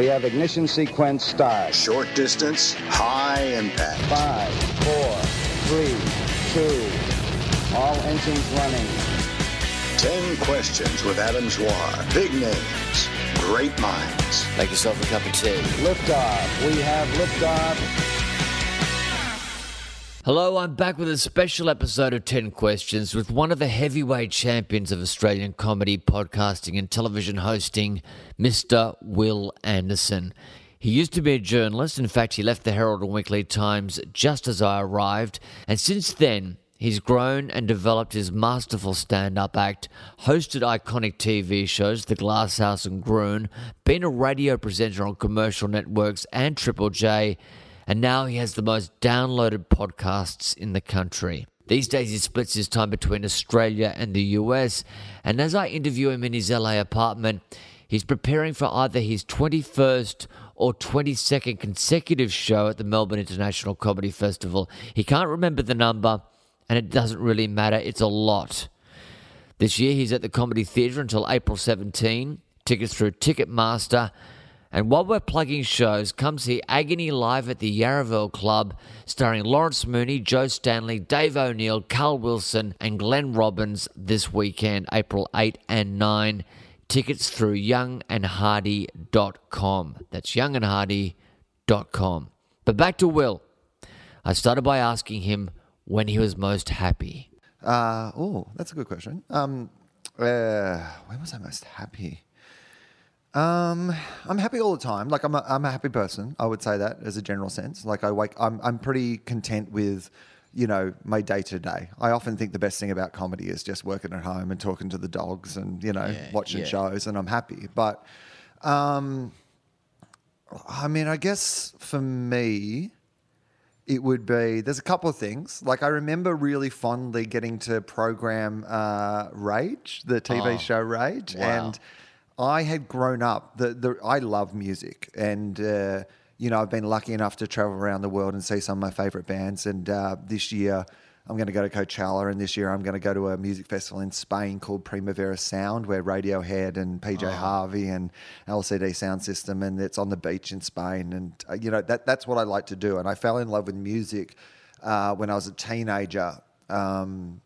We have ignition sequence start. Short distance, high impact. Five, four, three, two. All engines running. Ten questions with Adam Zwar. Big names, great minds. Make yourself a cup of tea. Liftoff. We have liftoff. Hello, I'm back with a special episode of 10 Questions with one of the heavyweight champions of Australian comedy, podcasting, and television hosting, Mr. Wil Anderson. He used to be a journalist. In fact, he left the Herald and Weekly Times just as I arrived. And since then, he's grown and developed his masterful stand up act, hosted iconic TV shows, The Glass House and Gruen, been a radio presenter on commercial networks and Triple J and now he has the most downloaded podcasts in the country. These days, he splits his time between Australia and the US, and as I interview him in his LA apartment, he's preparing for either his 21st or 22nd consecutive show at the Melbourne International Comedy Festival. He can't remember the number, and it doesn't really matter, it's a lot. This year, he's at the Comedy Theatre until April 17. Tickets through Ticketmaster. And while we're plugging shows, come see Agony Live at the Yarraville Club, starring Lawrence Mooney, Joe Stanley, Dave O'Neill, Carl Wilson, and Glenn Robbins this weekend, April 8 and 9. Tickets through youngandhardy.com. That's youngandhardy.com. But back to Wil. I started by asking him when he was most happy. Uh, oh, that's a good question. Um, uh, when was I most happy? Um, I'm happy all the time. Like I'm a, I'm a happy person. I would say that as a general sense. Like I wake, I'm, I'm pretty content with, you know, my day to day. I often think the best thing about comedy is just working at home and talking to the dogs and, you know, Yeah, watching yeah. shows and I'm happy. But, um, I mean, I guess for me, it would be there's a couple of things. Like I remember really fondly getting to program uh, Rage, the TV Oh, show Rage, wow. and I had grown up. The, the I love music, and uh, you know I've been lucky enough to travel around the world and see some of my favorite bands. And uh, this year I'm going to go to Coachella, and this year I'm going to go to a music festival in Spain called Primavera Sound, where Radiohead and PJ Harvey and LCD Soundsystem, and it's on the beach in Spain. And uh, you know that that's what I like to do. And I fell in love with music uh, when I was a teenager. Um,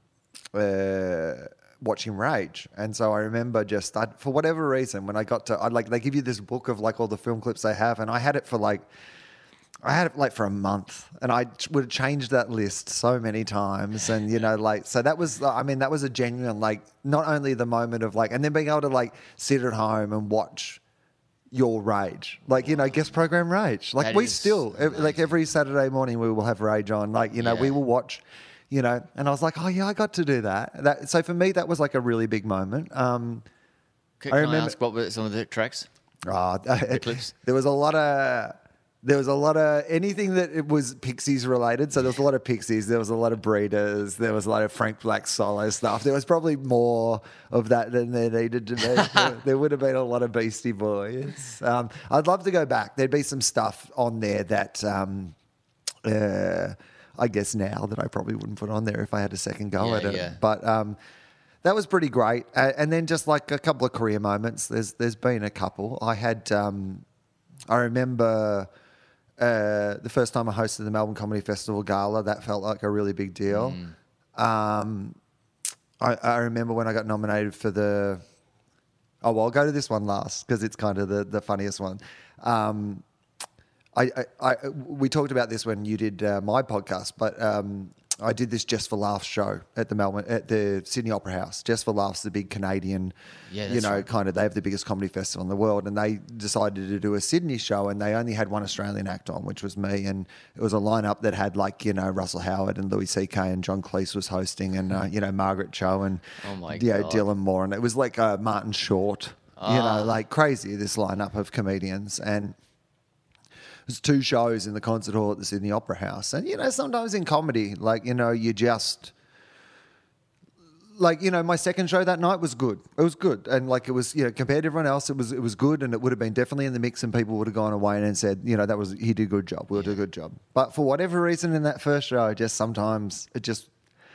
uh, watching Rage, and so I remember just I, for whatever reason when I got to, I like they give you this book of like all the film clips they have, and I had it for like. I had it like for a month, and I would have changed that list so many times, and you know, like so that was, I mean, that was a genuine like not only the moment of like, and then being able to like sit at home and watch your rage, like you know, guest program rage, like That we still ev- like every Saturday morning we will have rage on, like you know, we will watch, you know, and I was like, oh yeah, I got to do that. That so for me that was like a really big moment. Um, Can, I can I, remember- ask what were some of the tracks? Oh, clips? there was a lot of there was a lot of anything that it was Pixies related. So there was a lot of Pixies. There was a lot of Breeders. There was a lot of Frank Black solo stuff. There was probably more of that than there needed to be. there, there would have been a lot of Beastie Boys. Um, I'd love to go back. There'd be some stuff on there that. Um, uh, I guess now that I probably wouldn't put on there if I had a second go Yeah, at it. yeah. But um, that was pretty great. And then just like a couple of career moments. There's there's been a couple. I had um, I remember uh, the first time I hosted the Melbourne Comedy Festival gala. That felt like a really big deal. Um, I, I remember when I got nominated for the. Oh well, I'll go to this one last because it's kind of the the funniest one. Um, I, I, I we talked about this when you did uh, my podcast, but um, I did this just for laughs show at the Melbourne at the Sydney Opera House. Just for laughs, the big Canadian, Yeah, you know, right. kind of they have the biggest comedy festival in the world, and they decided to do a Sydney show, and they only had one Australian act on, which was me, and it was a lineup that had like you know Russell Howard and Louis C.K. and John Cleese was hosting, and uh, you know Margaret Cho and Oh my you know, Dylan Moran, and it was like uh, Martin Short, you Ah. know, like crazy this lineup of comedians, and there's two shows in the concert hall at the Sydney Opera House. And, you know, sometimes in comedy, like, you know, you just, like, you know, my second show that night was good. It was good. And, like, it was, you know, compared to everyone else, it was, it was good. And it would have been definitely in the mix and people would have gone away and said, you know, that was, he did a good job. We'll do a good job. But for whatever reason in that first show, just sometimes it just,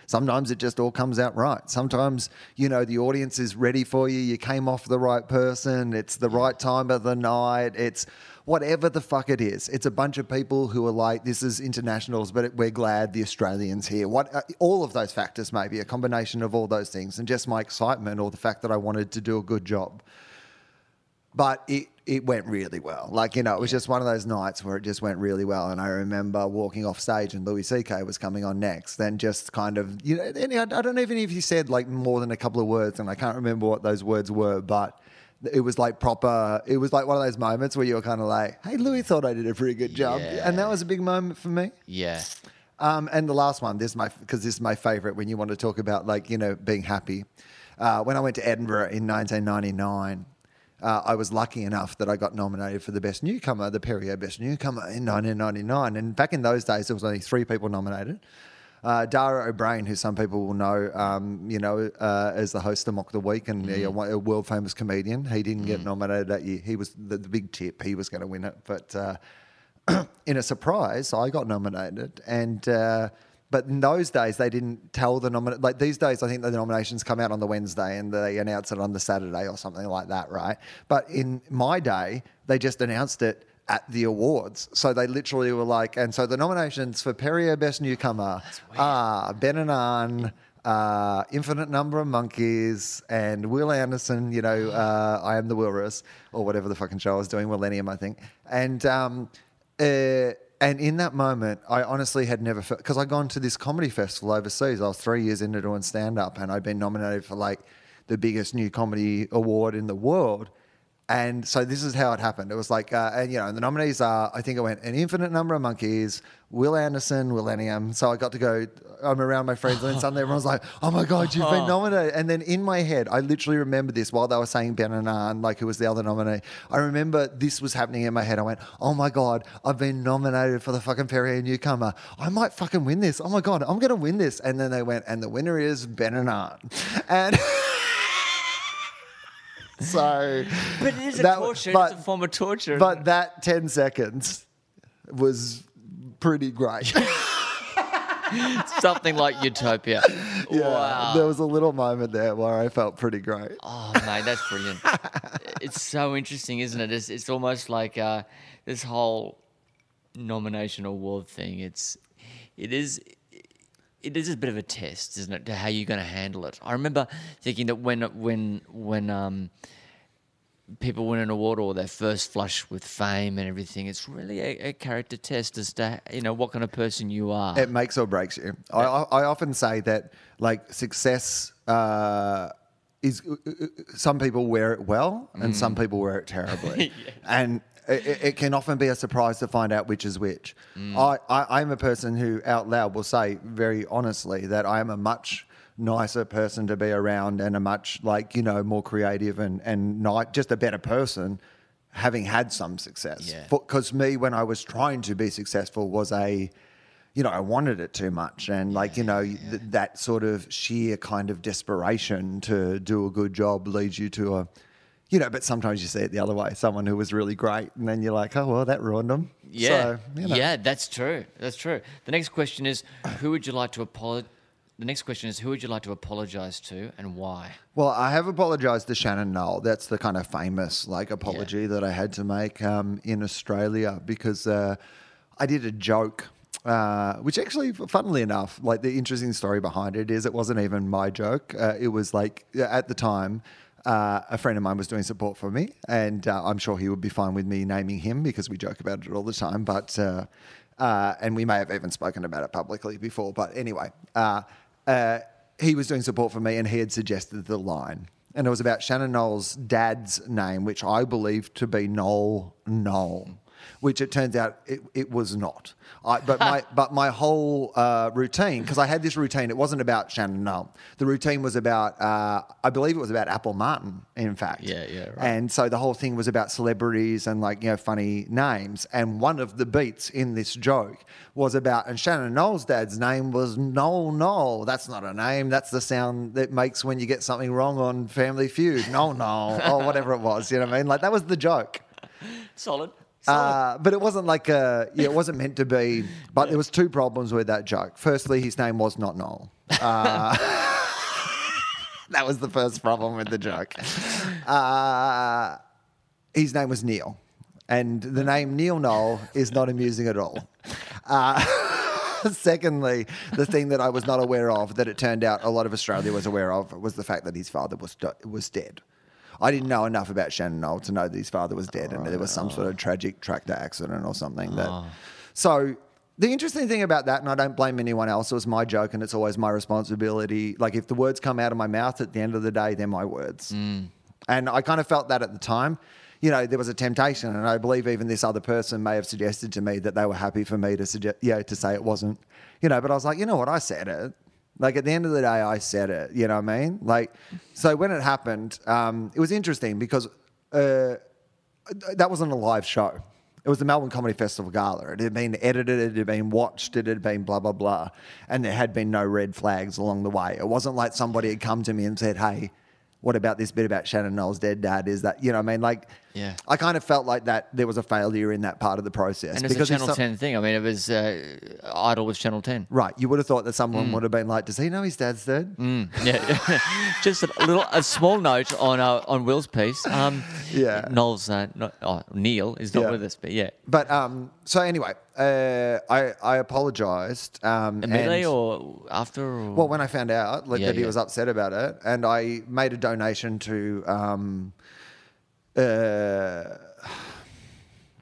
Sometimes it just all comes out right. Sometimes, you know, the audience is ready for you. You came off the right person. It's the right time of the night. It's whatever the fuck it is. It's a bunch of people who are like, this is internationals, but we're glad the Australians here. What uh, all of those factors, maybe a combination of all those things, and just my excitement or the fact that I wanted to do a good job. But it it went really well. Like you know, it was just one of those nights where it just went really well. And I remember walking off stage and Louis C.K. was coming on next. Then just kind of you know, and I don't even know if he said like more than a couple of words, and I can't remember what those words were, but it was like proper. It was like one of those moments where you were kind of like, "Hey, Louis thought I did a pretty good job," Yeah. and that was a big moment for me. Yeah. Um, and the last one, this is my because this is my favorite when you want to talk about like you know being happy. Uh, when I went to Edinburgh in 1999, uh, I was lucky enough that I got nominated for the best newcomer, the Perrier Best Newcomer in 1999. And back in those days, there was only three people nominated. Uh, Dara Ó Briain, who some people will know, um, you know, uh, as the host of Mock the Week and uh, a world famous comedian, he didn't get nominated that year. He was the, the big tip; he was going to win it, but. Uh, in a surprise, I got nominated, and uh, but in those days they didn't tell the nominate. Like these days, I think the nominations come out on the Wednesday and they announce it on the Saturday or something like that, right? But in my day, they just announced it at the awards. So they literally were like, and so the nominations for Perrier Best Newcomer are Ben and Ann. Uh, infinite number of monkeys and Wil Anderson, you know, uh, I am the Wilrus or whatever the fucking show I was doing, Millennium, I think. And um, uh, and in that moment, I honestly had never felt because I'd gone to this comedy festival overseas. I was three years into doing stand up, and I'd been nominated for like the biggest new comedy award in the world. And so this is how it happened. It was like, uh, and you know, the nominees are, I think it went an infinite number of monkeys, Wil Anderson, Millennium. So I got to go, I'm around my friends, and then suddenly everyone's like, oh my God, you've been nominated. And then in my head, I literally remember this while they were saying Ben and Ann, like who was the other nominee. I remember this was happening in my head. I went, oh my God, I've been nominated for the fucking Perrier Newcomer. I might fucking win this. Oh my God, I'm going to win this. And then they went, and the winner is Ben and Ann. And. So, But it is a that- torture. but- it's a form of torture. but that 10 seconds was pretty great. something like Utopia. wow. There was a little moment there where I felt pretty great. Oh, mate, that's brilliant. it's so interesting, isn't it? It's, it's almost like uh, this whole nomination award thing. It's it is it is a bit of a test, isn't it, to how you're going to handle it. I remember thinking that when when when um, people win an award or their first flush with fame and everything, it's really a, a character test as to you know what kind of person you are. It makes or breaks you. I, I, often say that like success uh, is some people wear it well and some Mm. people wear it terribly, and it, it- can often be a surprise to find out which is which. Mm. I, I I'm a person who out loud will say very honestly that I am a much nicer person to be around and a much like you know more creative and and not just a better person having had some success Yeah. because me when I was trying to be successful was a you know I wanted it too much and like you know th- that sort of sheer kind of desperation to do a good job leads you to a you know but sometimes you see it the other way someone who was really great and then you're like oh well that ruined them Yeah, so, you know. yeah, that's true. That's true. The next question is, who would you like to apologize? The next question is, who would you like to apologize to and why? Well, I have apologized to Shannon Noll. That's the kind of famous like apology that I had to make um, in Australia because uh, I did a joke. Uh, which actually, funnily enough, like the interesting story behind it is it wasn't even my joke. Uh, it was like at the time, uh, a friend of mine was doing support for me, and uh, I'm sure he would be fine with me naming him because we joke about it all the time. But uh, uh, and we may have even spoken about it publicly before. But anyway, uh, uh, he was doing support for me, and he had suggested the line, and it was about Shannon Noll's dad's name, which I believe to be Noel Noll. Which it turns out it, it was not. I, but my but my whole uh, routine because I had this routine. It wasn't about Shannon Noll. The routine was about uh, I believe it was about Apple Martin. In fact, Yeah, yeah, right. And so the whole thing was about celebrities and like you know funny names. And one of the beats in this joke was about and Shannon Noll's dad's name was Noel Noll. That's not a name. That's the sound that makes when you get something wrong on Family Feud. Noel Noll or whatever it was. You know what I mean? Like that was the joke. Solid. Uh, but it wasn't like a, yeah, it wasn't meant to be. But there was two problems with that joke. Firstly, his name was not Noel. Uh, that was the first problem with the joke. Uh, his name was Neil, and the name Neil Noll is not amusing at all. Uh, secondly, the thing that I was not aware of that it turned out a lot of Australia was aware of was the fact that his father was was dead. I didn't know enough about Shannon Noll to know that his father was dead and there was some sort of oh. tragic tractor accident or something. That, oh. So the interesting thing about that, and I don't blame anyone else, it was my joke and it's always my responsibility. Like if the words come out of my mouth at the end of the day, they're my words. Hmm. And I kind of felt that at the time. You know, there was a temptation, and I believe even this other person may have suggested to me that they were happy for me to suggest, yeah, to say it wasn't, you know. But I was like, you know what, I said it. Like at the end of the day, I said it. You know what I mean? Like, so when it happened, um, it was interesting because uh, that wasn't a live show. It was the Melbourne Comedy Festival gala. It had been edited, it had been watched, it had been blah blah blah, and there had been no red flags along the way. It wasn't like somebody had come to me and said, "Hey, what about this bit about Shannon Noll's dead dad?" Is that you know? what I mean, like, Yeah. I kind of felt like that there was a failure in that part of the process And it's a if Channel some- 10 thing. I mean, it was uh, Idol was Channel 10. Right, you would have thought that Mm. someone would have been like, "Does he know his dad's dead?" Yeah, just a little, a small note on uh, on Wil's piece. Um, Yeah. Noel's uh, not, oh, Neil is not Yeah. with us, but yeah, But um, so anyway, uh, I I apologized. Um, immediately and- or after. Or? Well, when I found out like Yeah, that he yeah. was upset about it, and I made a donation to, um, uh,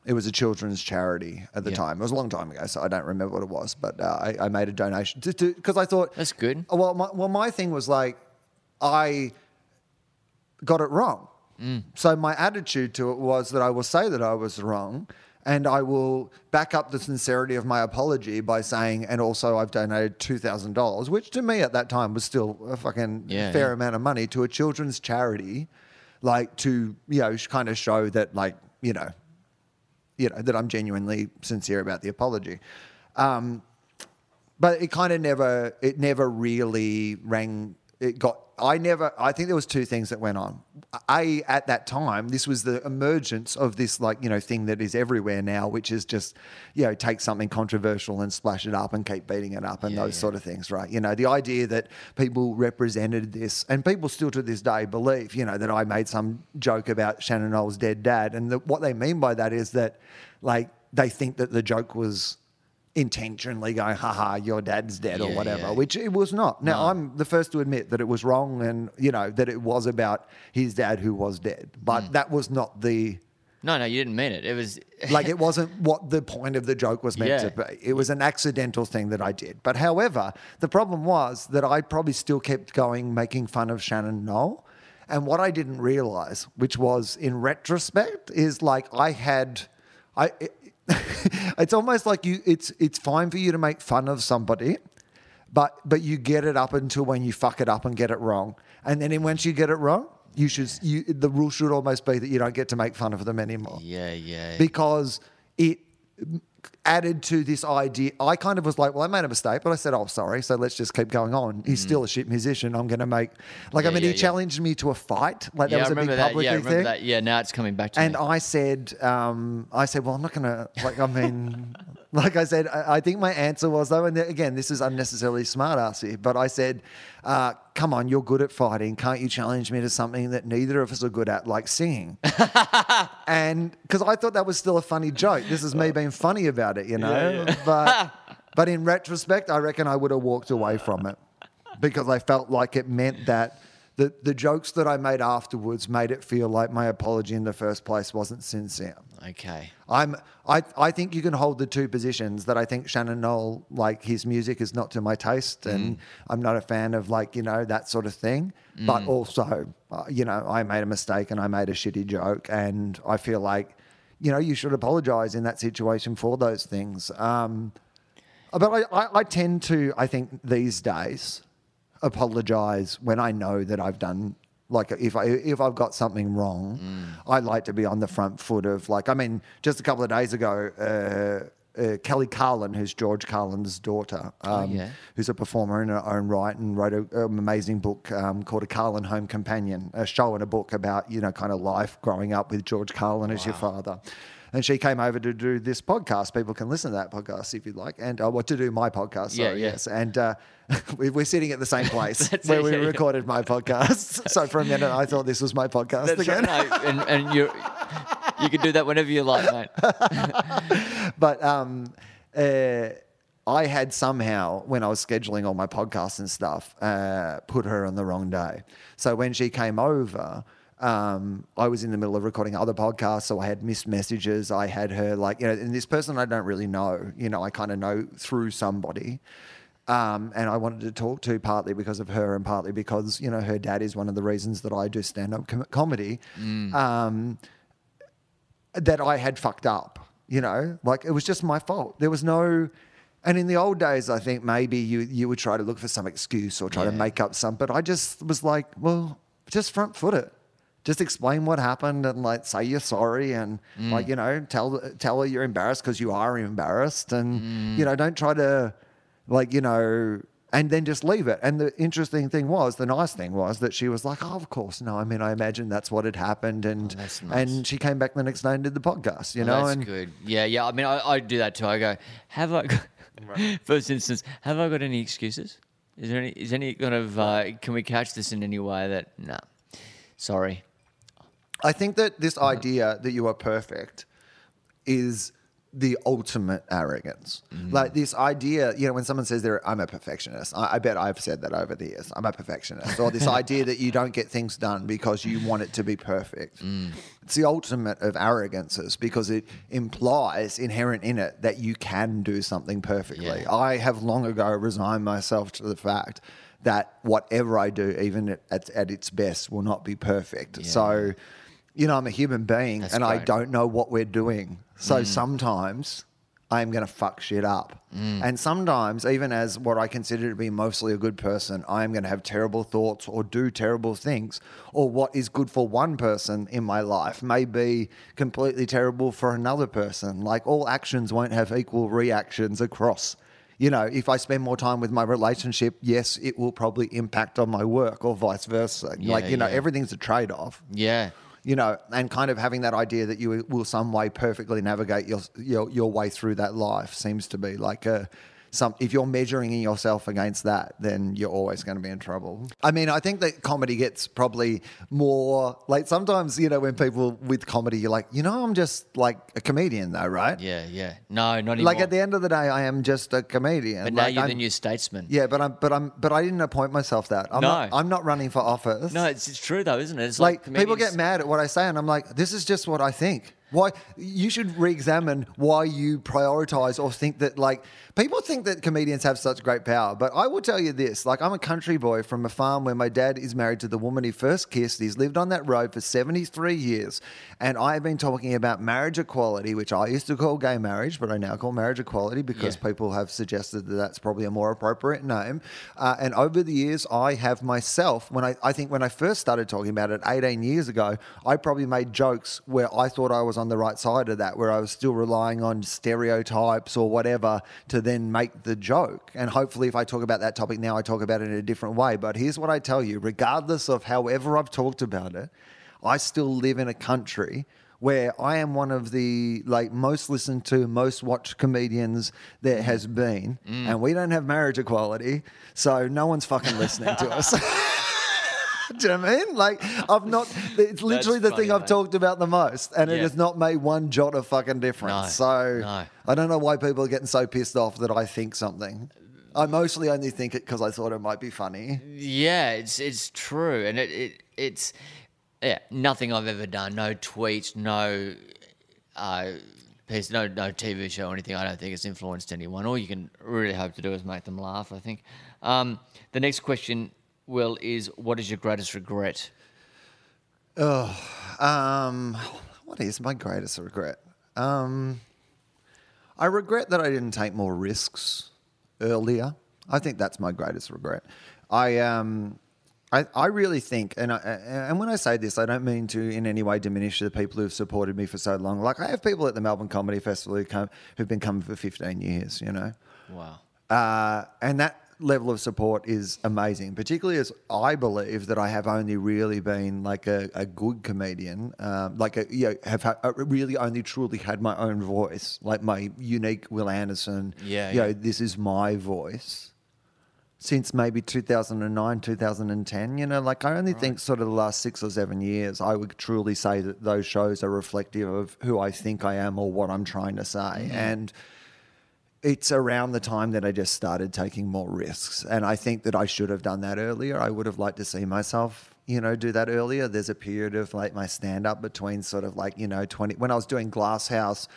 it was a children's charity at the Yeah. time. It was a long time ago, so I don't remember what it was, but uh, I, I made a donation to because I thought That's good. Well, my, well, my thing was like I got it wrong. Mm. So my attitude to it was that I will say that I was wrong. And I will back up the sincerity of my apology by saying, and also I've donated two thousand dollars, which to me at that time was still a fucking Yeah, fair yeah. amount of money to a children's charity, like to you know kind of show that like you know, you know that I'm genuinely sincere about the apology. Um, but it kind of never it never really rang it got i never i think there was two things that went on a at that time this was the emergence of this like you know thing that is everywhere now which is just you know take something controversial and splash it up and keep beating it up and Yeah, those yeah. sort of things right you know the idea that people represented this and people still to this day believe you know that i made some joke about shannon Noll's dead dad and the, what they mean by that is that like they think that the joke was intentionally going, haha, your dad's dead or whatever, yeah. which it was not. Now, No. I'm the first to admit that it was wrong and, you know, that it was about his dad who was dead. But Mm. that was not the, no, no, you didn't mean it. It was like, it wasn't what the point of the joke was meant Yeah. to be. It was an accidental thing that I did. But however, the problem was that I probably still kept going, making fun of Shannon Noll. And what I didn't realize, which was in retrospect, is like I had, I, it's almost like you, it's, it's fine for you to make fun of somebody, but, but you get it up until when you fuck it up and get it wrong. And then once you get it wrong, you should, you, the rule should almost be that you don't get to make fun of them anymore yeah, yeah. because it added to this idea. I kind of was like, well, I made a mistake, but I said, oh, sorry. So let's just keep going on. He's still a shit musician. I'm going to make, like, I Mm. Mean, yeah, he yeah. challenged me to a fight. Like, yeah, that was I a big that. public Yeah, thing. that. Yeah, now it's coming back to And me. I said, um, I said, well, I'm not going to, like, I mean, like I said, I, I think my answer was, though, and again, this is unnecessarily smart assy, but I said, uh, come on, you're good at fighting. Can't you challenge me to something that neither of us are good at, like singing? and because I thought that was still a funny joke. This is me being funny about it, you know? But, but in retrospect, I reckon I would have walked away from it because I felt like it meant that the, the jokes that I made afterwards made it feel like my apology in the first place wasn't sincere. okay. I'm I, I think you can hold the two positions that I think Shannon Noll like his music is not to my taste and I'm not a fan of like you know that sort of thing but also uh, you know I made a mistake and I made a shitty joke and I feel like you know you should apologize in that situation for those things um, but I, I, I tend to I think these days apologize when I know that I've done like if I if I've got something wrong, I like to be on the front foot of like I mean just a couple of days ago. Uh, uh, Kelly Carlin, who's George Carlin's daughter, um, yeah. who's a performer in her own right, and wrote a, an amazing book um, called A Carlin Home Companion, a show and a book about you know kind of life growing up with George Carlin as your father. and she came over to do this podcast. People can listen to that podcast if you'd like, and uh, what to do my podcast. Yeah, Sorry, yeah. yes, and uh, we- we're sitting at the same place where it, we yeah, yeah. recorded my podcast. so for a minute, I thought this was my podcast That's again. right, no, and, and you you can do that whenever you like, mate. but um, uh, I had somehow, when I was scheduling all my podcasts and stuff, uh, put her on the wrong day. So when she came over, um, I was in the middle of recording other podcasts, so I had missed messages. I had her like, you know, and this person I don't really know, you know, I kind of know through somebody. Um, and I wanted to talk to partly because of her and partly because, you know, her dad is one of the reasons that I do stand up com- comedy. Um, that I had fucked up, you know, like it was just my fault. There was no, and in the old days, I think maybe you you would try to look for some excuse or try to make up some, but I just was like, well, just front foot it. Just explain what happened and like say you're sorry and mm. like you know tell tell her you're embarrassed because you are embarrassed and mm. you know don't try to like you know and then just leave it. And the interesting thing was, the nice thing was that she was like, "Oh, of course, no. I mean, I imagine that's what had happened." And Oh, nice. and she came back the next day and did the podcast. You Oh, know, that's and good. Yeah, yeah. I mean, I, I do that too. I go, have I got, first instance, have I got any excuses? Is there any, is any kind of, uh, can we couch this in any way that, no, sorry. I think that Uh-huh. this idea that you are perfect is the ultimate arrogance. Mm. Like this idea, you know, when someone says they're, I'm a perfectionist, I, I bet I've said that over the years. I'm a perfectionist. Or this idea that you don't get things done because you want it to be perfect. Mm. It's the ultimate of arrogances because it implies inherent in it that you can do something perfectly. Yeah. I have long ago resigned myself to the fact that whatever I do, even at, at, at its best, will not be perfect. So, you know, I'm a human being That's and I don't know what we're doing. So mm. sometimes I am going to fuck shit up. Mm. And sometimes, even as what I consider to be mostly a good person, I am going to have terrible thoughts or do terrible things. Or what is good for one person in my life may be completely terrible for another person. Like all actions won't have equal reactions across. You know, if I spend more time with my relationship, yes, it will probably impact on my work or vice versa. like, Yeah, you know, yeah. everything's a trade off Yeah. You know, and kind of having that idea that you will some way perfectly navigate your your, your way through that life seems to be like a some. If you're measuring yourself against that, then you're always going to be in trouble. I mean, I think that comedy gets probably more like sometimes you know when people with comedy, you're like, you know, I'm just like a comedian though, right? Yeah, yeah. No, not anymore. Like at the end of the day, I am just a comedian. but now Like, you're the I'm- new statesman. Yeah, but I'm but I'm but I didn't appoint myself that. I'm No. not I'm not running for office. No, it's, it's true though, isn't it? It's like like, people get mad at what I say, and I'm like, this is just what I think. Why you should re-examine why you prioritize or think that like people think that comedians have such great power, but I will tell you this: like I'm a country boy from a farm where my dad is married to the woman he first kissed. He's lived on that road for 73 years, and I have been talking about marriage equality, which I used to call gay marriage, but I now call marriage equality because Yeah. people have suggested that that's probably a more appropriate name. Uh, and over the years, I have myself, when I, I think when I first started talking about it 18 years ago, I probably made jokes where I thought I was on the right side of that, where I was still relying on stereotypes or whatever to then make the joke. And hopefully, if I talk about that topic now, I talk about it in a different way. But here's what I tell you regardless of however I've talked about it, I still live in a country where I am one of the like most listened to, most watched comedians there has been, mm. and we don't have marriage equality, so no one's fucking listening to us. Do you know what I mean? Like I've not. It's literally the funny, thing I've mate. talked about the most, and it has not made one jot of fucking difference. No, so no. I don't know why people are getting so pissed off that I think something. I mostly only think it because I thought it might be funny. Yeah, it's it's true, and it, it it's yeah nothing I've ever done. No tweet, no uh, piece, no no TV show or anything. I don't think it's influenced anyone. All you can really hope to do is make them laugh. I think. Um, the next question, Wil, is what is your greatest regret? Um, what is my greatest regret? Um, I regret that I didn't take more risks earlier. I think that's my greatest regret. I um, I, I really think, and I, and when I say this, I don't mean to in any way diminish the people who've supported me for so long. Like I have people at the Melbourne Comedy Festival who come, who've been coming for fifteen years. You know, Wow. uh, and that level of support is amazing, particularly as I believe that I have only really been like a, a good comedian, um, like a, you know, have ha- uh, really only truly had my own voice, like my unique Wil Anderson. Yeah, you know, this is my voice. Since maybe 2009, 2010, you know, like I only think sort of the last six or seven years, I would truly say that those shows are reflective of who I think I am or what I'm trying to say. And it's around the time that I just started taking more risks. And I think that I should have done that earlier. I would have liked to see myself, you know, do that earlier. There's a period of like my stand up between sort of like, you know, 20, when I was doing Glass House,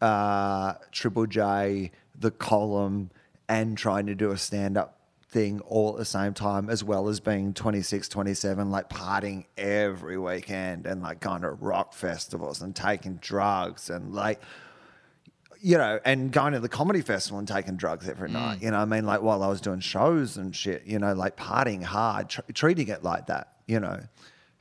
uh, Triple J, The Column, and trying to do a stand up thing all at the same time, as well as being 26, 27, like partying every weekend and like going to rock festivals and taking drugs and like, you know, and going to the comedy festival and taking drugs every night. You know, I mean, like while I was doing shows and shit, you know, like partying hard, tr- treating it like that. You know,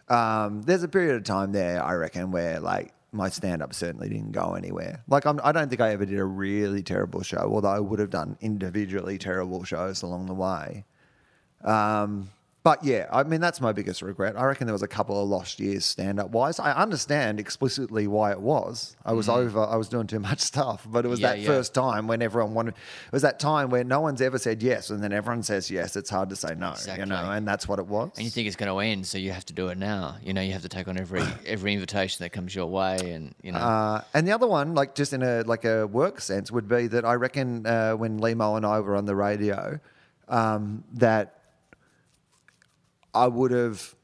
um, there's a period of time there, I reckon, where like my stand up certainly didn't go anywhere. Like I'm, I don't think I ever did a really terrible show, although I would have done individually terrible shows along the way. Um, but yeah, I mean that's my biggest regret. I reckon there was a couple of lost years stand up wise. I understand explicitly why it was. I was over. I was doing too much stuff, but it was. Yeah, that yeah. first time when everyone wanted. It was that time where no one's ever said yes, and then everyone says yes. It's hard to say no, you know, and that's what it was. And you think it's going to end, so you have to do it now. You know, you have to take on every every invitation that comes your way, and you know, Uh, and the other one, like just in a like a work sense, would be that I reckon uh, when Lehmo and I were on the radio, um, that I would have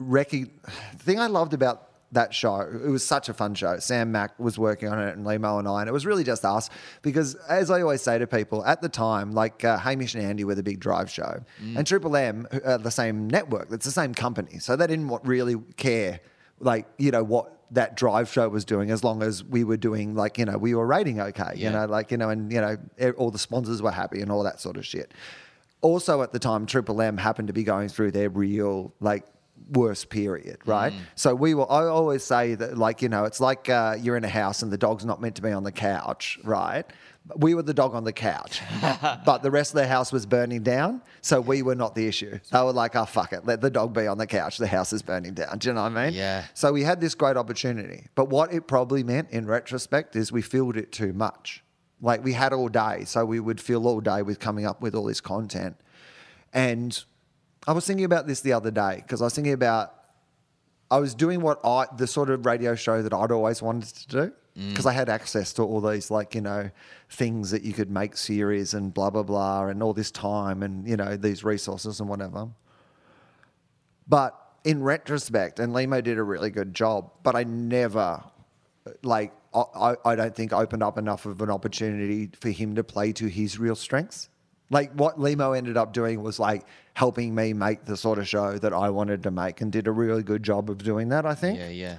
recog The thing I loved about that show, it was such a fun show. Sam Mac was working on it, and Lehmo and I, and it was really just us because, as I always say to people, at the time, like uh, Hamish and Andy were the big drive show, and Triple M, uh, the same network, it's the same company, so they didn't really care, like you know what that drive show was doing as long as we were doing like you know we were rating okay you know like you know and you know all the sponsors were happy and all that sort of shit also at the time triple m happened to be going through their real like worst period right so we were i always say that like you know it's like uh, you're in a house and the dog's not meant to be on the couch right we were the dog on the couch but the rest of the house was burning down so we were not the issue they were like oh fuck it let the dog be on the couch the house is burning down do you know what i mean Yeah. so we had this great opportunity. But what it probably meant in retrospect is we filled it too much. Like we had all day. So we would fill all day with coming up with all this content. And I was thinking about this the other day because I was thinking about I was doing what I the sort of radio show that I'd always wanted to do mm. because I had access to all these like you know things that you could make series and blah blah blah and all this time and you know these resources and whatever. But in retrospect, and Lehmo did a really good job, but I never, like, I, I- don't think opened up enough of an opportunity for him to play to his real strengths. Like, what Lehmo ended up doing was like helping me make the sort of show that I wanted to make and did a really good job of doing that, I think. yeah, yeah,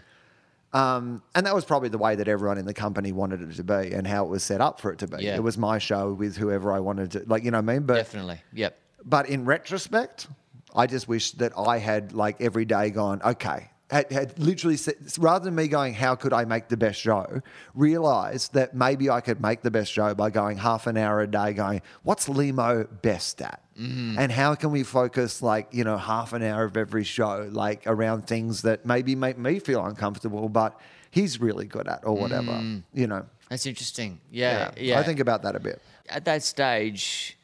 Um, and that was probably the way that everyone in the company wanted it to be and how it was set up for it to be. Yeah. It was my show with whoever I wanted to, like, you know what I mean? But definitely, yep. but in retrospect, I just wish that I had like every day gone, okay, had, had literally said, rather than me going, how could I make the best show, realized that maybe I could make the best show by going half an hour a day, going, what's Lehmo best at? And how can we focus like, you know, half an hour of every show, like around things that maybe make me feel uncomfortable, but he's really good at or whatever, you know? That's interesting. Yeah, yeah. I think about that a bit. at that stage,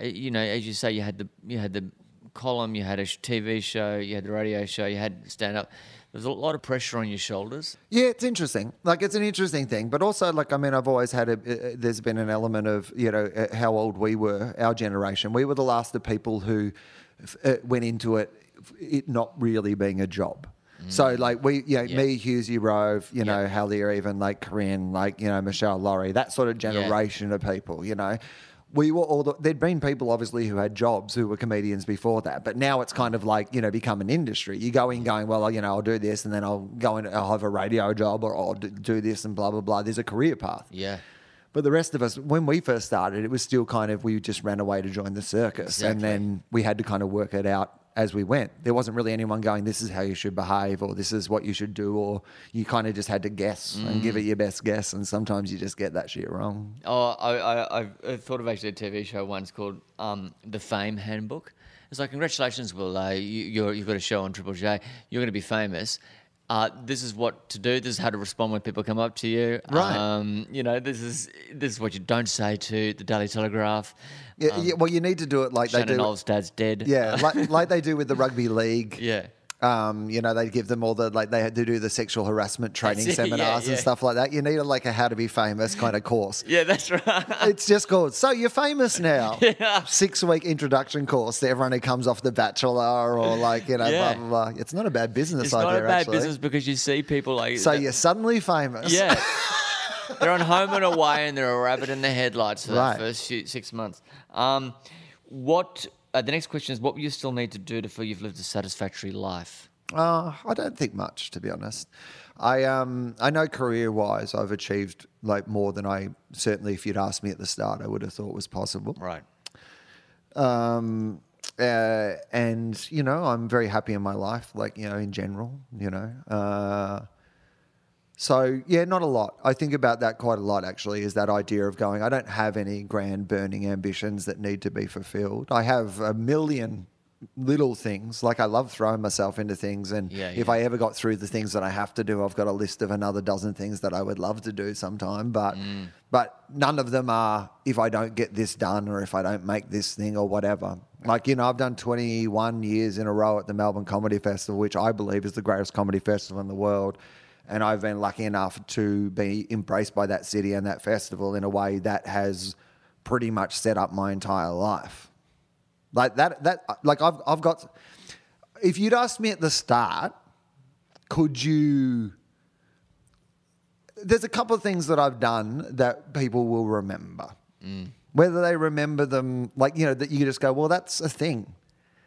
uh, you know, as you say, you had the you had the column, you had a TV show, you had the radio show, you had stand up. There's a lot of pressure on your shoulders. Yeah, it's interesting. Like it's an interesting thing, but also like I mean, I've always had a. Uh, there's been an element of you know uh, how old we were, our generation. We were the last of people who f- uh, went into it, it not really being a job. So like we, you know, Yeah. me, Hughesy Rove, you know, Yeah. Hallie, or even like Corinne, like you know, Michelle Laurie, that sort of generation of people, you know. We were all the, there'd been people obviously who had jobs who were comedians before that, but now it's kind of like you know become an industry. You go in going, well, you know, I'll do this, and then I'll go in, I'll have a radio job, or I'll do this, and blah blah blah. There's a career path. Yeah. But the rest of us, when we first started, it was still kind of we just ran away to join the circus, and then we had to kind of work it out as we went. There wasn't really anyone going, "This is how you should behave," or "This is what you should do," or you kind of just had to guess and give Mm. it your best guess. And sometimes you just get that shit wrong. Oh, I, I, uh, thought of actually a TV show once called um, The Fame Handbook. It's like, congratulations, Wil. Uh, you, you're, you've got a show on Triple J. You're going to be famous. Uh, this is what to do. This is how to respond when people come up to you. Right. Um, you know, this is this is what you don't say to the Daily Telegraph. Yeah, yeah, well, you need to do it like Shannon they do. Olstad's dead. Yeah, like, like they do with the rugby league. Yeah. Um, you know, they give them all the like they had to do the sexual harassment training it, yeah, seminars and stuff like that. You need a, like a how to be famous kind of course. Yeah, that's right. It's just called So You're Famous Now. yeah. Six week introduction course to everyone who comes off The Bachelor or like, you know, Yeah. blah, blah, blah. It's not a bad business it's idea, not a bad actually. business because you see people like So that- you're suddenly famous. Yeah. they're on home and away, and they're a rabbit in the headlights for Right. the first six months. Um, what? Uh, the next question is: What will you still need to do to feel you've lived a satisfactory life? Uh, I don't think much, to be honest. I um I know career wise I've achieved like more than I certainly if you'd asked me at the start I would have thought was possible. Right. um, uh, and you know I'm very happy in my life, like you know in general, you know. Uh, so yeah, not a lot. I think about that quite a lot. Actually, is that idea of going? I don't have any grand burning ambitions that need to be fulfilled. I have a million little things. Like I love throwing myself into things, and Yeah, if. I ever got through the things that I have to do, I've got a list of another dozen things that I would love to do sometime. But Mm. but none of them are if I don't get this done or if I don't make this thing or whatever. Like you know, I've done 21 years in a row at the Melbourne Comedy Festival, which I believe is the greatest comedy festival in the world. And I've been lucky enough to be embraced by that city and that festival in a way that has pretty much set up my entire life. Like that, that like I've I've got. If you'd asked me at the start, could you? There's a couple of things that I've done that people will remember. Mm. Whether they remember them, like you know, that you just go, well, that's a thing.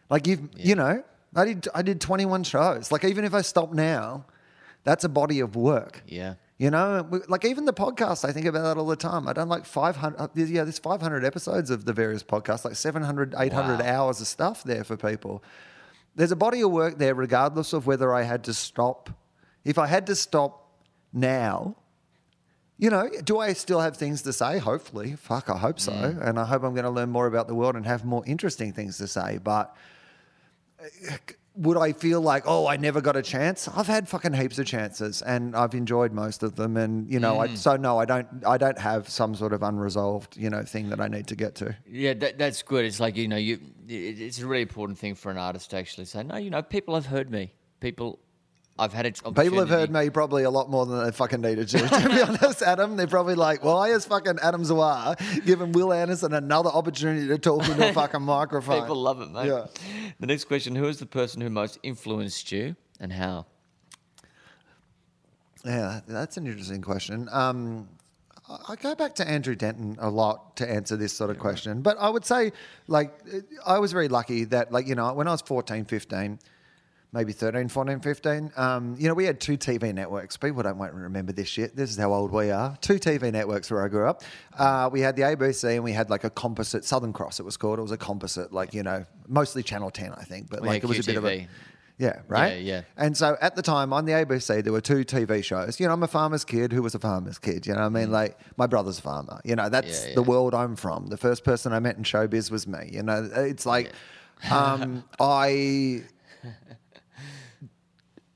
Like you've, you know, I did I did 21 shows. Like even if I stop now, that's a body of work. Yeah. You know, like even the podcast, I think about that all the time. I done like 500, uh, yeah, there's 500 episodes of the various podcasts, like 700, 800 Wow. hours of stuff there for people. There's a body of work there, regardless of whether I had to stop. If I had to stop now, you know, do I still have things to say? Hopefully. Fuck, I hope so. And I hope I'm going to learn more about the world and have more interesting things to say. But would I feel like, oh, I never got a chance? I've had fucking heaps of chances, and I've enjoyed most of them. And you know, I, mm. so no, I don't. I don't have some sort of unresolved, you know, thing that I need to get to. Yeah, that, that's good. It's like you know, you. It, it's a really important thing for an artist to actually say, no, you know, people have heard me. People, I've had a. People have heard me probably a lot more than they fucking needed to. To be honest, Adam, they're probably like, why is fucking Adam Zwar giving Wil Anderson another opportunity to talk into a fucking microphone? People love it, mate. Yeah. The next question: Who is the person who most influenced you, and how? Yeah, that's an interesting question. Um, I- I go back to Andrew Denton a lot to answer this sort of question, but I would say, like, I was very lucky that, like, you know, when I was 14, 15, maybe 13, 14, 15, um, you know, we had two TV networks. People don't won't remember this shit. This is how old we are. Two TV networks where I grew up. Uh, we had the ABC and we had like a composite, Southern Cross it was called. It was a composite, like, you know, mostly Channel 10, I think, but like it was a bit of a. Yeah, right? Yeah, yeah. And so at the time on the ABC, there were two TV shows. You know, I'm a farmer's kid who was a farmer's kid. You know what I mean? Like, my brother's a farmer. You know, that's Mm. Yeah, the world I'm from. The first person I met in showbiz was me. You know, it's like, um, I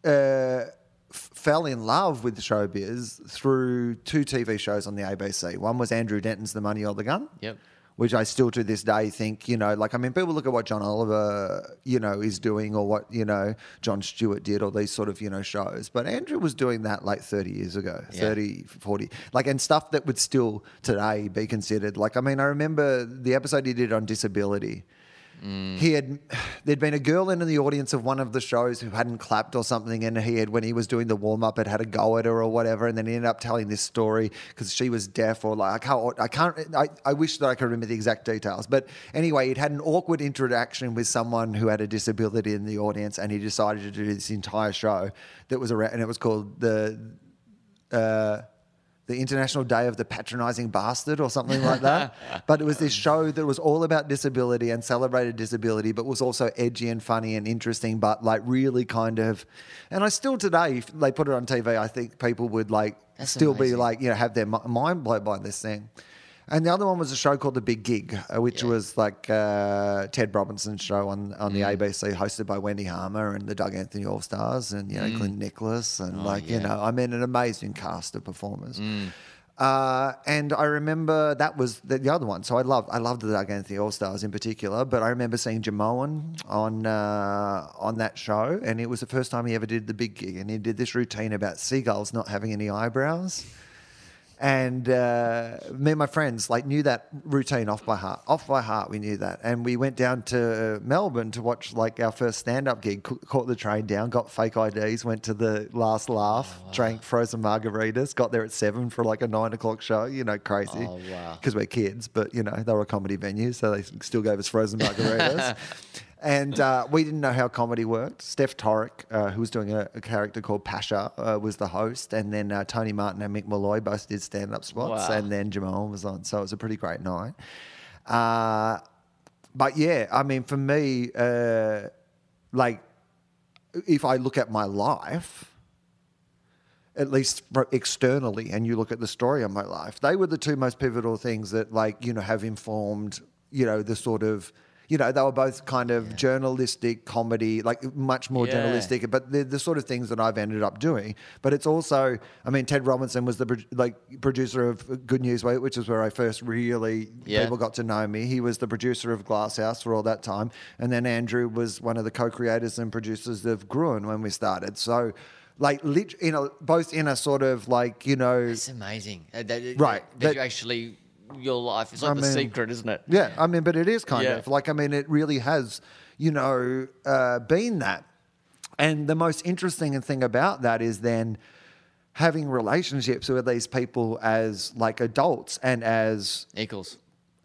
uh, fell in love with showbiz through two TV shows on the ABC. One was Andrew Denton's The Money or the Gun. Yep. Which I still to this day think, you know, like, I mean, people look at what John Oliver, you know, is doing or what, you know, Jon Stewart did or these sort of, you know, shows. But Andrew was doing that like 30 years ago, Yeah. 30, 40, like, and stuff that would still today be considered. Like, I mean, I remember the episode he did on disability. He had there'd been a girl in the audience of one of the shows who hadn't clapped or something, and he had when he was doing the warm up, had had a go at her or whatever, and then he ended up telling this story because she was deaf or like I can't I can't I, I wish that I could remember the exact details, but anyway, he'd had an awkward interaction with someone who had a disability in the audience, and he decided to do this entire show that was around, and it was called the. Uh, the International Day of the Patronizing Bastard or something like that. but it was this show that was all about disability and celebrated disability, but was also edgy and funny and interesting, but like really kind of. And I still today, if they put it on TV, I think people would like That's still be like, you know, have their mind blown by this thing. And the other one was a show called The Big Gig, uh, which Yeah. was like uh, Ted Robinson's show on, on the Mm. ABC, hosted by Wendy Harmer and the Doug Anthony All Stars and, you know, Clint Nicholas. And like, you Mm. Oh, yeah. Mm. know, I mean, an amazing cast of performers. Uh, and I remember that was the, the other one. So I loved I loved the Doug Anthony All Stars in particular. But I remember seeing Jimeoin on uh, on that show, and it was the first time he ever did the big gig. And he did this routine about seagulls not having any eyebrows. And uh, me and my friends like knew that routine off by heart. Off by heart, we knew that. And we went down to Melbourne to watch like our first stand-up gig. ca- Caught the train down, got fake IDs, went to the last laugh, drank frozen margaritas. Got there at seven for like a nine o'clock show. You know, crazy. Oh, wow. Because we're kids, but you know they were a comedy venue, so they still gave us frozen margaritas. And uh, we didn't know how comedy worked. Steph Torrick, uh, who was doing a, a character called Pasha, uh, was the host. And then uh, Tony Martin and Mick Molloy both did stand up spots. Wow. And then Jamal was on. So it was a pretty great night. Uh, but yeah, I mean, for me, uh, like, if I look at my life, at least externally, and you look at the story of my life, they were the two most pivotal things that, like, you know, have informed, you know, the sort of, you know, they were both kind of journalistic comedy, like much more Yeah. journalistic, but they're the sort of things that I've ended up doing. But it's also, I mean, Ted Robinson was the pro- like producer of Good News which is where I first really Yeah. people got to know me. He was the producer of Glass House for all that time, and then Andrew was one of the co-creators and producers of Gruen when we started. So, like, lit, you know, both in a sort of like you know, It's amazing. Uh, that, that- Right, That, that- you actually, your life is like I the mean- secret, isn't it? yeah. I mean, but it is kind Yeah. of like I mean, it really has, you know, uh, been that. And the most interesting thing about that is then having relationships with these people as like adults and as Equals.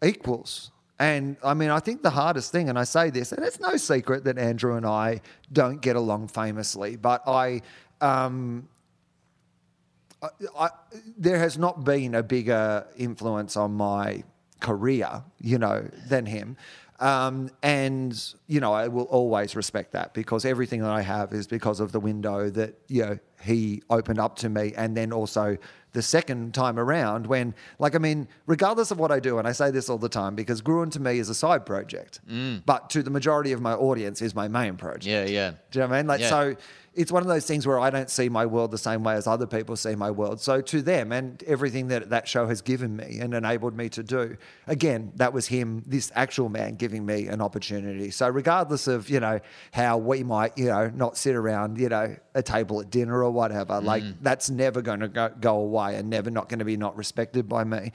equals. And I mean, I think the hardest thing, and I say this, and it's no secret that Andrew and I don't get along famously, but I, um, I, I there has not been a bigger influence on my career, you know, than him. Um, and you know, I will always respect that because everything that I have is because of the window that you know he opened up to me, and then also the second time around when, like, I mean, regardless of what I do, and I say this all the time because Gruen to me is a side project, but to the majority of my audience is my main project. Yeah, yeah. Do you know what I mean? Like, Yeah. so it's one of those things where I don't see my world the same way as other people see my world. So to them and everything that that show has given me and enabled me to do, again, that was him, this actual man, giving me an opportunity. So regardless of you know how we might you know not sit around you know a table at dinner or whatever, like Mm. that's never going to go, go away and never not going to be not respected by me.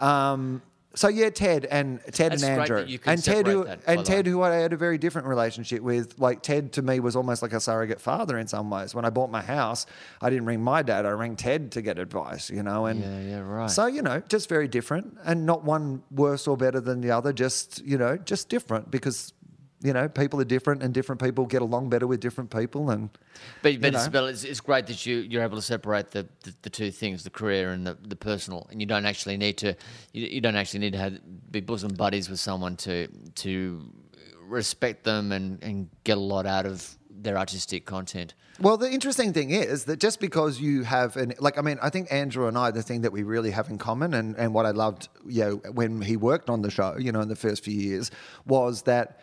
Um, so yeah, Ted and Ted That's and Andrew that you can and Ted who, that, and Ted who I had a very different relationship with. Like Ted to me was almost like a surrogate father in some ways. When I bought my house, I didn't ring my dad; I rang Ted to get advice. You know, and Yeah, yeah, right. So you know, just very different, and not one worse or better than the other. Just you know, just different because you know people are different, and different people get along better with different people, and But, but, you it's, know. it's, it's great that you, you're able to separate the, the, the two things, the career and the, the personal, and you don't actually need to you, you don't actually need to have, be bosom buddies with someone to to respect them and, and get a lot out of their artistic content. Well, the interesting thing is that just because you have an like, I mean, I think Andrew and I, the thing that we really have in common, and and what I loved, you know, when he worked on the show, you know, in the first few years, was that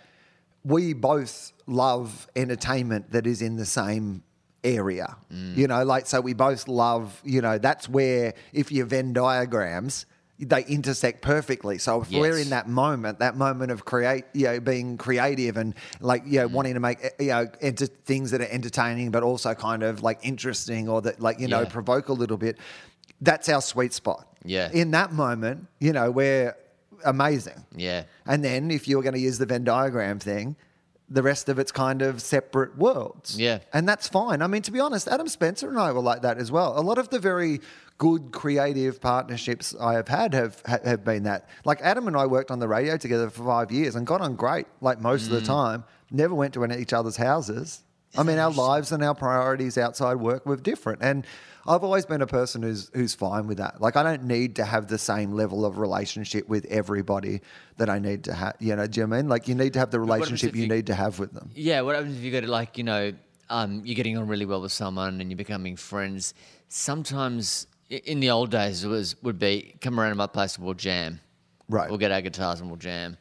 we both love entertainment that is in the same area. You know, like so we both love, you know, that's where if your Venn diagrams they intersect perfectly. So if we're in that moment, that moment of create, you know, being creative and like, you know, wanting to make, eh, you know, enter- things that are entertaining, but also kind of like interesting or that like, you know, Yeah. provoke a little bit. That's our sweet spot. Yeah. In that moment, you know, we're amazing. Yeah. And then if you're going to use the Venn diagram thing, the rest of it's kind of separate worlds. Yeah. And that's fine. I mean, to be honest, Adam Spencer and I were like that as well. A lot of the very good creative partnerships I have had have have been that. Like Adam and I worked on the radio together for five years and got on great, like most Mm. of the time. Never went to any- each other's houses. I mean, our lives and our priorities outside work were different. And I've always been a person who's who's fine with that. Like I don't need to have the same level of relationship with everybody that I need to have. You know, do you know I mean? Like you need to have the relationship you you- need to have with them. Yeah, what happens if you go to like you know um, you're getting on really well with someone and you're becoming friends? Sometimes in the old days it was would be come around to my place and we'll jam, Right. We'll get our guitars and we'll jam,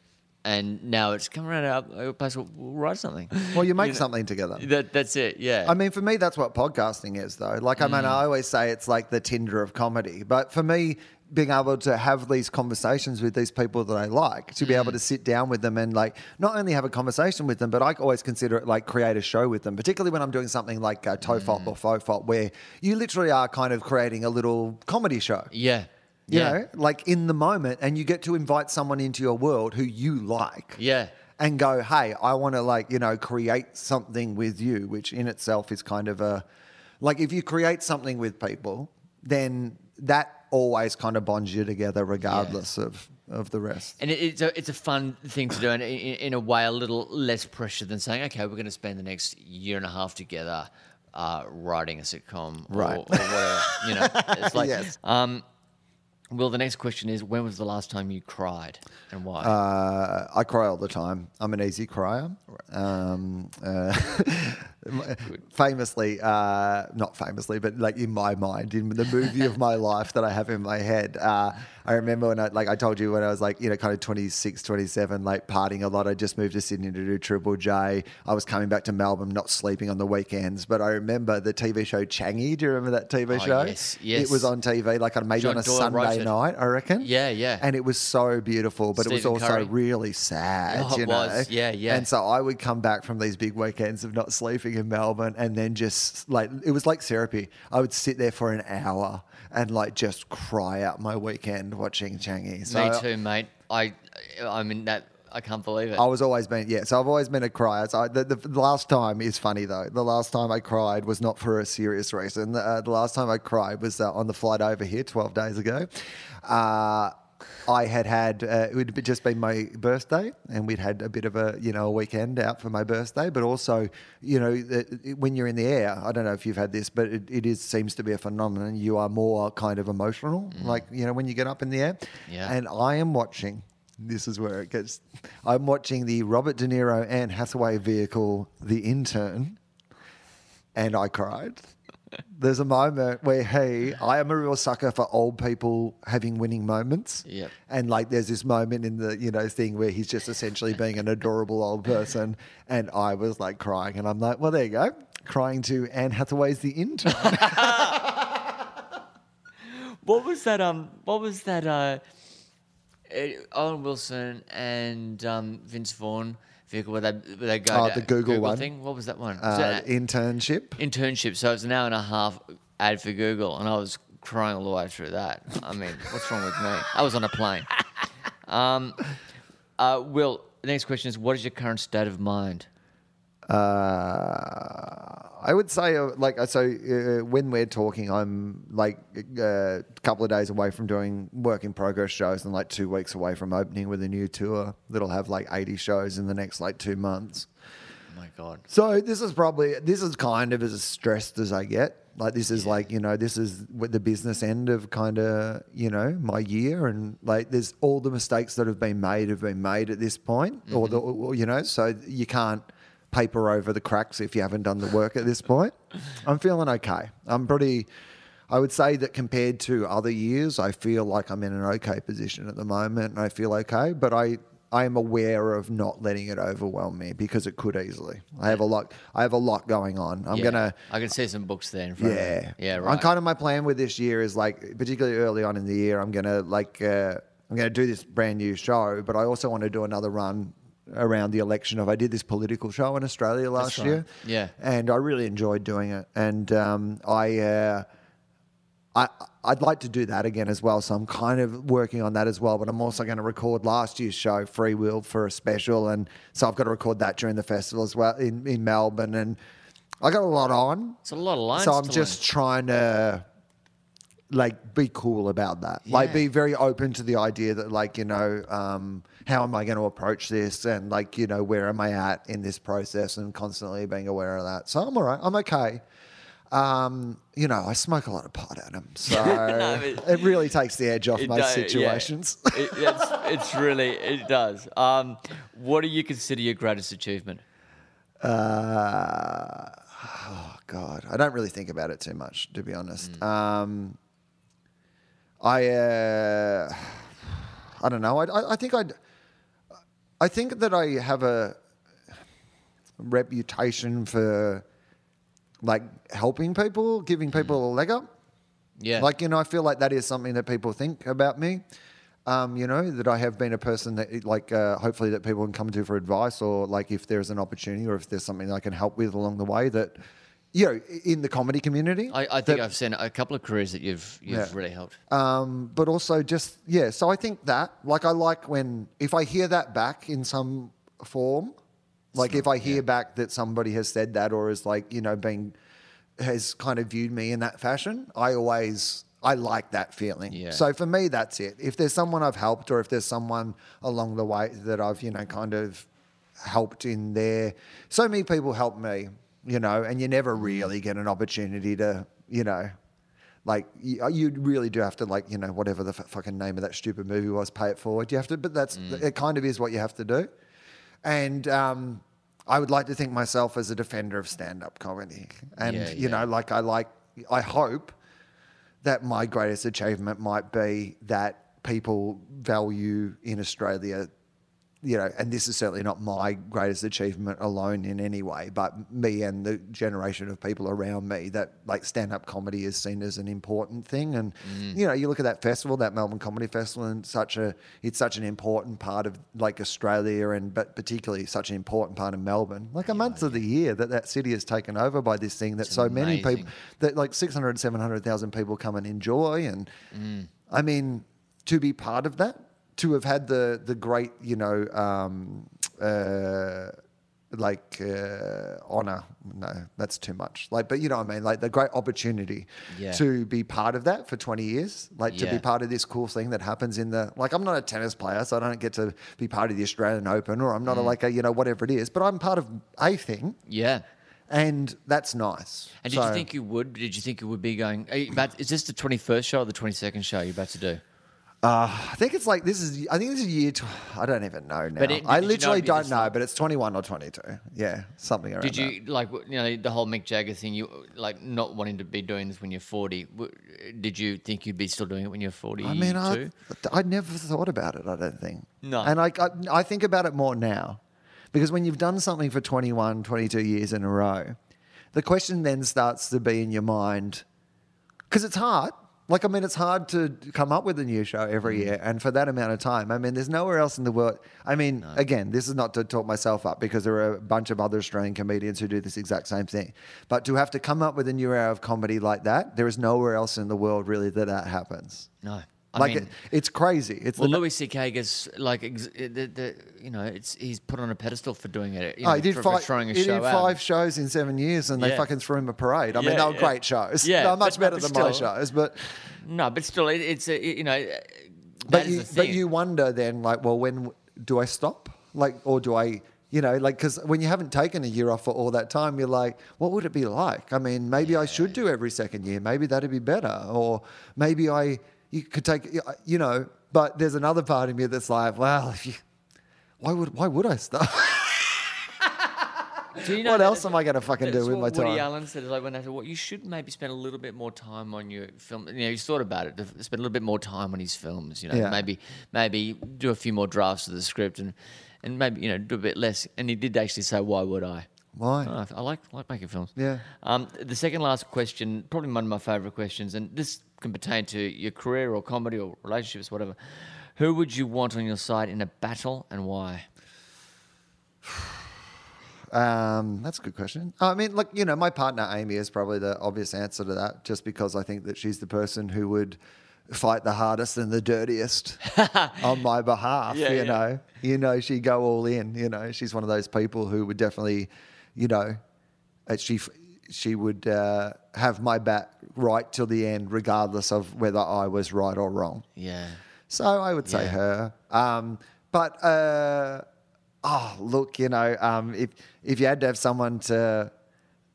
and now it's come around our, place we'll, we'll write something. Well, you make know, something together. That that's it. Yeah. I mean, for me, that's what podcasting is, though. Like, I Mm. mean, I always say it's like the Tinder of comedy. But for me, being able to have these conversations with these people that I like, to be Mm. able to sit down with them and like not only have a conversation with them, but I always consider it like create a show with them, particularly when I'm doing something like uh, Tofop Mm. or Fofop, where you literally are kind of creating a little comedy show. yeah. You yeah. know, like in the moment, and you get to invite someone into your world who you like Yeah. and go, hey, I want to like, you know, create something with you, which in itself is kind of a like if you create something with people, then that always kind of bonds you together regardless of of the rest. And it's a it's a fun thing to do, and in, in a way, a little less pressure than saying, "Okay, we're going to spend the next year and a half together uh, writing a sitcom, Right. Or, or whatever." You know, it's like, Yes. um, well, the next question is, when was the last time you cried, and why? Uh, I cry all the time. I'm an easy crier. Um, uh, famously, uh, not famously, but like in my mind, in the movie of my life that I have in my head, uh, I remember when I, like I told you when I was like, you know, kind of 26, 27, like partying a lot. I just moved to Sydney to do Triple J. I was coming back to Melbourne, not sleeping on the weekends. But I remember the TV show Changi. Do you remember that TV Oh, show? yes, yes. It was on TV, like maybe John on a Doyle Sunday night, I reckon. Yeah, yeah. And it was so beautiful, but it was also Curry. really sad. Oh, it you know? was. Yeah, yeah. And so I would come back from these big weekends of not sleeping in Melbourne, and then just like it was like therapy. I would sit there for an hour and like just cry out my weekend watching Changi. So Me too, mate. I, I mean that. I can't believe it. I was always been yeah. So I've always been a crier. So I, the, the, the last time is funny though. The last time I cried was not for a serious reason. The, uh, the last time I cried was uh, on the flight over here twelve days ago. Uh, I had had uh, it would just been my birthday, and we'd had a bit of a you know a weekend out for my birthday. But also, you know, the, it- when you're in the air, I don't know if you've had this, but it, it is seems to be a phenomenon. You are more kind of emotional, like you know when you get up in the air. Yeah. And I am watching. This is where it gets. I'm watching the Robert De Niro and Hathaway vehicle, The Intern, and I cried. There's a moment where he, I am a real sucker for old people having winning moments. Yep. And like there's this moment in the, you know, thing where he's just essentially being an adorable old person. And I was like crying. And I'm like, well, there you go. Crying to Anne Hathaway's The Intern. What was that? Um, what was that? Uh, Owen Wilson and um, Vince Vaughn vehicle where they where they go Oh, the Google one. thing. What was that one? Was uh, that internship. internship. So it's an hour and a half ad for Google, and I was crying all the way through that. I mean, what's wrong with me? I was on a plane. Um, uh, Wil, the next question is: What is your current state of mind? Uh, I would say, uh, like, uh, so uh, when we're talking, I'm like uh, a couple of days away from doing work in progress shows and like two weeks away from opening with a new tour that'll have like 80 shows in the next like two months. Oh my God. So this is probably, this is kind of as stressed as I get. Like, this is like, you know, this is the business end of kind of, you know, my year. And like, there's all the mistakes that have been made have been made at this point, or the, or, you know, so you can't paper over the cracks if you haven't done the work at this point. I'm feeling okay. I'm pretty, I would say that compared to other years, I feel like I'm in an okay position at the moment and I feel okay, but I, I am aware of not letting it overwhelm me because it could easily. I have a lot. I have a lot going on. I'm Yeah. gonna. I can see some books there in front of Yeah, me. Yeah, I'm kind of my plan with this year is like, particularly early on in the year, I'm gonna like, uh, I'm gonna do this brand new show, but I also want to do another run around the election of. I did this political show in Australia last right. year, Yeah. and I really enjoyed doing it, and um, I. Uh, I, I'd like to do that again as well. So I'm kind of working on that as well. But I'm also going to record last year's show, Free Will, for a special. And so I've got to record that during the festival as well in, in Melbourne. And I got a lot on. It's a lot of lines. So I'm just trying to like be cool about that. Like be very open to the idea that like, you know, um, how am I going to approach this and like, you know, where am I at in this process and constantly being aware of that. So I'm all right. I'm okay. Um, you know, I smoke a lot of pot at 'em, so but- it really takes the edge off most does- yeah. situations. It- it's, it's really it does. Um, what do you consider your greatest achievement? Uh, oh God, I don't really think about it too much, to be honest. Um, I, uh, I don't know. I, I, I think I'd, I think that I have a reputation for like helping people, giving people a leg up. Yeah, Like, you know, I feel like that is something that people think about me. Um, you know, that I have been a person that, like, uh, hopefully that people can come to for advice or, like, if there's an opportunity or if there's something that I can help with along the way that, you know, in the comedy community. I, I think that- I've seen a couple of careers that you've you've Yeah. really helped. um, but also just yeah. So I think that like I like when if I hear that back in some form, like if I hear back that somebody has said that or is like you know being has kind of viewed me in that fashion, I always I like that feeling. Yeah. So for me, that's it. If there's someone I've helped or if there's someone along the way that I've you know kind of helped in there, so many people help me, you know, and you never really get an opportunity to you know like you, you really do have to like you know whatever the f- fucking name of that stupid movie was pay it forward you have to but that's Mm. it kind of is what you have to do and um, i would like to think myself as a defender of stand-up comedy and Yeah, you yeah. know like i like i hope that my greatest achievement might be that people value in australia you know, and this is certainly not my greatest achievement alone in any way, but me and the generation of people around me that like stand up comedy is seen as an important thing. And, mm. you know, you look at that festival, that Melbourne Comedy Festival, and such a, it's such an important part of like Australia and, but particularly such an important part of Melbourne. Like a month of the year that that city is taken over by this thing that so many people, that like 600, 700,000 people come and enjoy. And mm. I mean, to be part of that, to have had the the great, you know, um, uh, like uh, honor. No, that's too much. Like, but you know what I mean. Like the great opportunity Yeah. to be part of that for twenty years. Like to be part of this cool thing that happens in the. Like, I'm not a tennis player, so I don't get to be part of the Australian Open, or I'm not a, Mm. like a you know whatever it is. But I'm part of a thing, Yeah. and that's nice. And did you think you would? Did you think you would be going? Are you about, is this the twenty first show or the twenty second show you're about to do? Uh, I think it's like this is. I think this is year. Tw- I don't even know now. But it- I did you know literally it'd be don't this know, long? but it's twenty one or twenty two. Yeah, something around. Did that. you like you know the whole Mick Jagger thing? You like not wanting to be doing this when you're forty. Did you think you'd be still doing it when you're forty? I mean, I, I never thought about it. I don't think. No. And I, I, I think about it more now, because when you've done something for 21, 22 years in a row, the question then starts to be in your mind, because it's hard. Like, I mean, it's hard to come up with a new show every mm. year, and for that amount of time. I mean, there's nowhere else in the world. I mean, again, this is not to talk myself up because there are a bunch of other Australian comedians who do this exact same thing. But to have to come up with a new era of comedy like that, there is nowhere else in the world really that that happens. no. I like mean, it, it's crazy. It's well, the, Louis C.K. gets like ex- the, the you know it's he's put on a pedestal for doing it. You oh, know, he did for, for five. throwing a he show did five shows in seven years, and they fucking threw him a parade. I mean, they were yeah. great shows. Yeah, they're much but- better but than my shows. But No, but still, it, it's a you know. but you, but you wonder then, like, well, when do I stop? Like, or do I? You know, like, because when you haven't taken a year off for all that time, you're like, what would it be like? I mean, maybe I should do every second year. Maybe that'd be better. Or maybe I, you could take, you know, but there's another part of me that's like, well, if you, why would, why would I stop? Do you know what else am I going to fucking do with my what Woody time? Allen said, like when I said, "Well, you should maybe spend a little bit more time on your film." You know, he's thought about it. Spend a little bit more time on his films. You know, Yeah. maybe maybe do a few more drafts of the script and and maybe you know do a bit less. And he did actually say, "Why would I?" Why? Oh, I like like making films. Yeah. Um, the second last question, probably one of my favourite questions, and this can pertain to your career or comedy or relationships, whatever. Who would you want on your side in a battle and why? Um, that's a good question. I mean, look, you know, my partner Amy is probably the obvious answer to that, just because I think that she's the person who would fight the hardest and the dirtiest on my behalf. Yeah, you yeah. know, you know, she'd go all in. You know, she's one of those people who would definitely, you know, uh, she she would. Uh, have my back right till the end, regardless of whether I was right or wrong. Yeah. So I would say Yeah. her. Um, but uh, oh, look, you know, um, if if you had to have someone to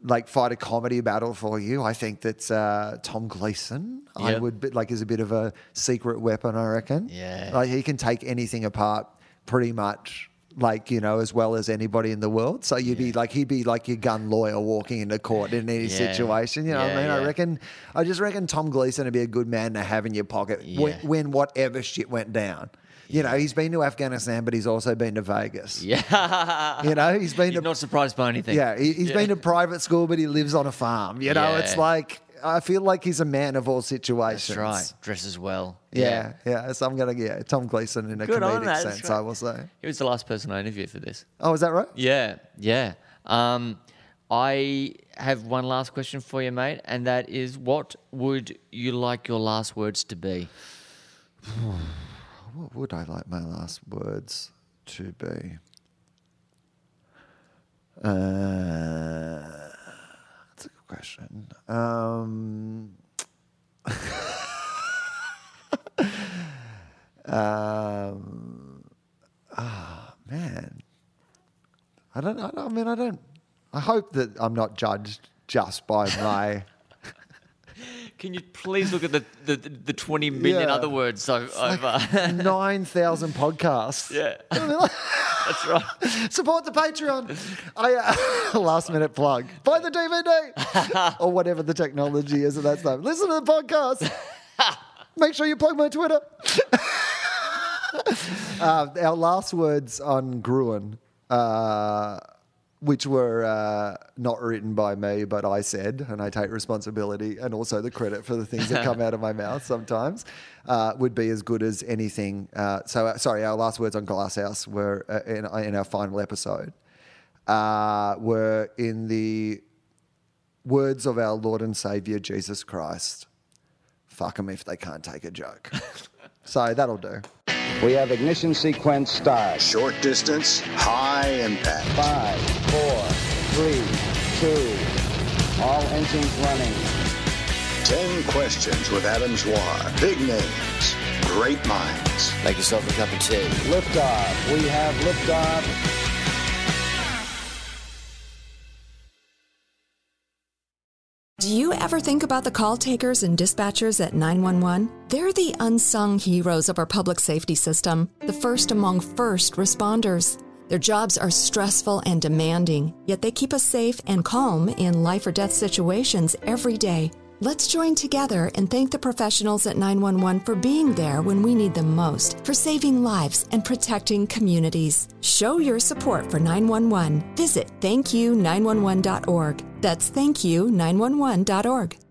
like fight a comedy battle for you, I think that uh, Tom Gleeson. I would be, like is a bit of a secret weapon. I reckon. Yeah. like he can take anything apart pretty much. Like you know, as well as anybody in the world. So you'd be like, he'd be like your gun lawyer walking into court in any Yeah. situation. You know what I Yeah, mean? I reckon. I just reckon Tom Gleeson would be a good man to have in your pocket when, Yeah. when whatever shit went down. You know, he's been to Afghanistan, but he's also been to Vegas. Yeah. You know, he's been He's to not surprised by anything. yeah, he, he's been to private school, but he lives on a farm. You know, it's like I feel like he's a man of all situations. That's right. Dresses well. Yeah, yeah. So I'm gonna yeah, Tom Gleeson in a Good comedic that, sense, right. I will say. He was the last person I interviewed for this. Oh, is that right? Yeah, yeah. Um, I have one last question for you, mate, and that is what would you like your last words to be? What would I like my last words to be? Uh, that's a good question. Um, um, ah, man. I don't, I don't. I mean, I don't. I hope that I'm not judged just by my. Can you please look at the, the, the 20 million Yeah. other words I've, uh, Nine thousand podcasts. Yeah. That's right. Support the Patreon. I uh, last minute plug. Buy the DVD or whatever the technology is at that time. Listen to the podcast. Make sure you plug my Twitter. uh, our last words on Gruen, uh, which were uh, not written by me, but I said, and I take responsibility and also the credit for the things that come out of my mouth sometimes, uh, would be as good as anything. Uh, so, uh, sorry, our last words on Glasshouse were uh, in, in our final episode uh, were in the words of our Lord and Savior Jesus Christ. Fuck them if they can't take a joke. so that'll do. We have ignition sequence start. Short distance, high impact. Five, four, three, two. All engines running. 10 questions with Adam Zwar. Big names, great minds. Make yourself a cup of tea. Liftoff. We have liftoff. Do you ever think about the call takers and dispatchers at 911? They're the unsung heroes of our public safety system, the first among first responders. Their jobs are stressful and demanding, yet they keep us safe and calm in life or death situations every day. Let's join together and thank the professionals at 911 for being there when we need them most, for saving lives and protecting communities. Show your support for 911. Visit thankyou911.org. That's thankyou911.org.